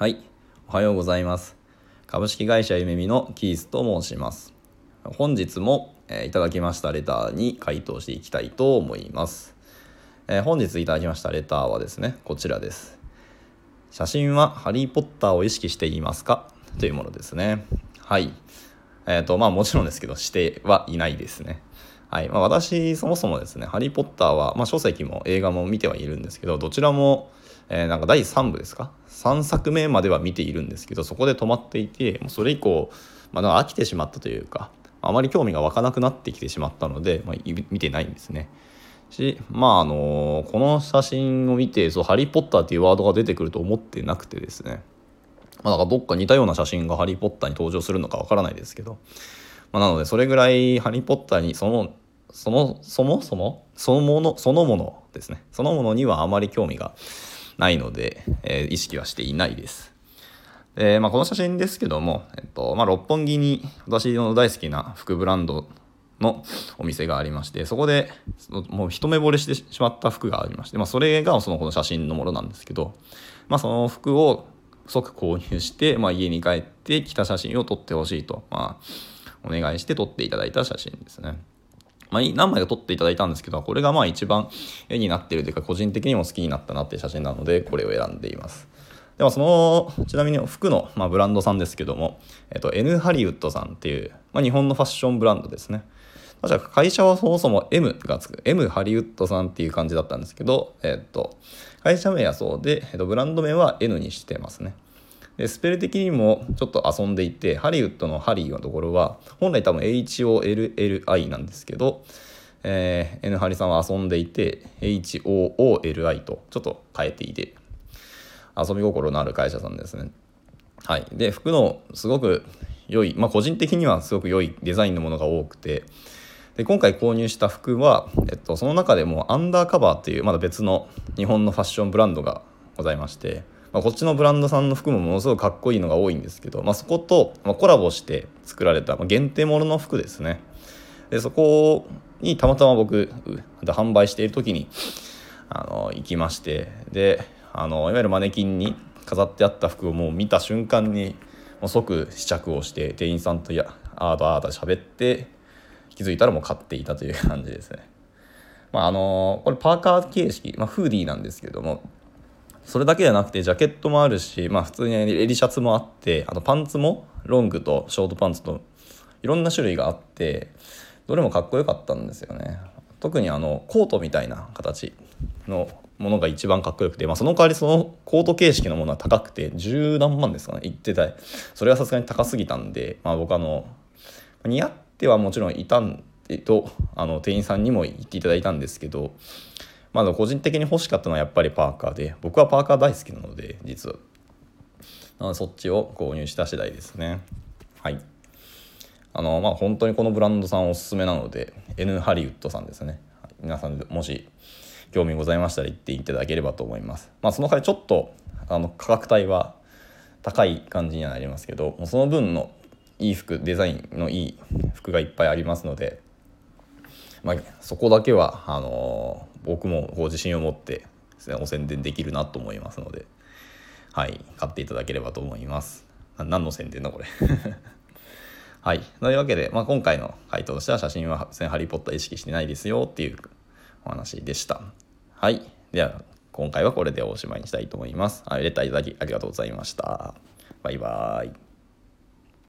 はい、おはようございます。株式会社ゆめみのキースと申します。本日も、えーいただきましたレターに回答していきたいと思います。えー本日いただきましたレターはですね、こちらです。写真はハリー・ポッターを意識していますか？というものですね。はい。えっ、と、まあもちろんですけど、してはいないですね。はい。まあ私、そもそもですね、ハリー・ポッターは、まあ書籍も映画も見てはいるんですけど、どちらも、えーなんか第3部ですか ?3 作目までは見ているんですけど、そこで止まっていて、もうそれ以降、まあ飽きてしまったというか、あまり興味が湧かなくなってきてしまったので、まあ、見てないんですね。しまああのこの写真を見てそう「ハリー・ポッター」っていうワードが出てくると思ってなくてですねまあ、なんかどっか似たような写真が「ハリー・ポッター」に登場するのかわからないですけど、まあ、なのでそれぐらい「ハリー・ポッター」にそのそのそもそも？そのものそのものですね。そのものにはあまり興味がないので、えー意識はしていないです。でまあ、この写真ですけども、えっとまあ、六本木に私の大好きな服ブランドのお店がありましてそこでもう一目惚れしてしまった服がありまして、まあ、それがそのこの写真のものなんですけど、まあ、その服を即購入して、まあ、家に帰って着た写真を撮ってほしいと、まあ、お願いして撮っていただいた写真ですね。まあ、何枚か撮っていただいたんですけどこれがまあ一番絵になってるというか個人的にも好きになったなっていう写真なのでこれを選んでいます。でもそのちなみに服の、まあ、ブランドさんですけども、えっと、N ハリウッドさんっていう、まあ、日本のファッションブランドですね。確か会社はそもそも M がつく M ハリウッドさんっていう感じだったんですけど、えっと、会社名はそうで、えっと、ブランド名は N にしてますね。でスペル的にもちょっと遊んでいてハリウッドのハリーのところは本来多分 HOLLI なんですけど、えー N ハリさんは遊んでいて HOOLI とちょっと変えていて遊び心のある会社さんですね。はい、で服のすごく良い、まあ、個人的にはすごく良いデザインのものが多くてで今回購入した服は、えっと、その中でもアンダーカバーっていうまだ別の日本のファッションブランドがございまして、まあ、こっちのブランドさんの服もものすごくかっこいいのが多いんですけど、まあ、そこと、まあ、コラボして作られた、まあ、限定ものの服ですね。でそこにたまたま僕う販売している時にあの行きましてであのいわゆるマネキンに飾ってあった服をもう見た瞬間にもう即試着をして店員さんとやあーだあーだ喋って気づいたらもう買っていたという感じですね。まああのこれパーカー形式、まあ、フーディーなんですけどもそれだけじゃなくてジャケットもあるし、まあ、普通に襟シャツもあってあとパンツもロングとショートパンツといろんな種類があってどれもかっこよかったんですよね特にあのコートみたいな形のものが一番かっこよくて、まあ、その代わりそのコート形式のものは高くて十何万ですかね言ってたそれはさすがに高すぎたんで、まあ、僕あの似合ってはもちろんいたんとあの店員さんにも言っていただいたんですけどまあ、個人的に欲しかったのはやっぱりパーカーで僕はパーカー大好きなので実は。なのでそっちを購入した次第ですね。はい。あのまあ本当にこのブランドさんおすすめなので N ハリウッドさんですね、皆さんもし興味ございましたら行っていただければと思います。まあその代わりちょっとあの価格帯は高い感じにはなりますけどその分のいい服デザインのいい服がいっぱいありますのでまあ、そこだけはあのー僕もこう自信を持ってお宣伝できるなと思いますので、はい、買っていただければと思います。何の宣伝だこれ？はい。というわけで、まあ、今回の回答としては写真は別にハリー・ポッター意識してないですよっていうお話でした。はい。では、今回はこれでおしまいにしたいと思います。はいレターいただきありがとうございました。バイバーイ。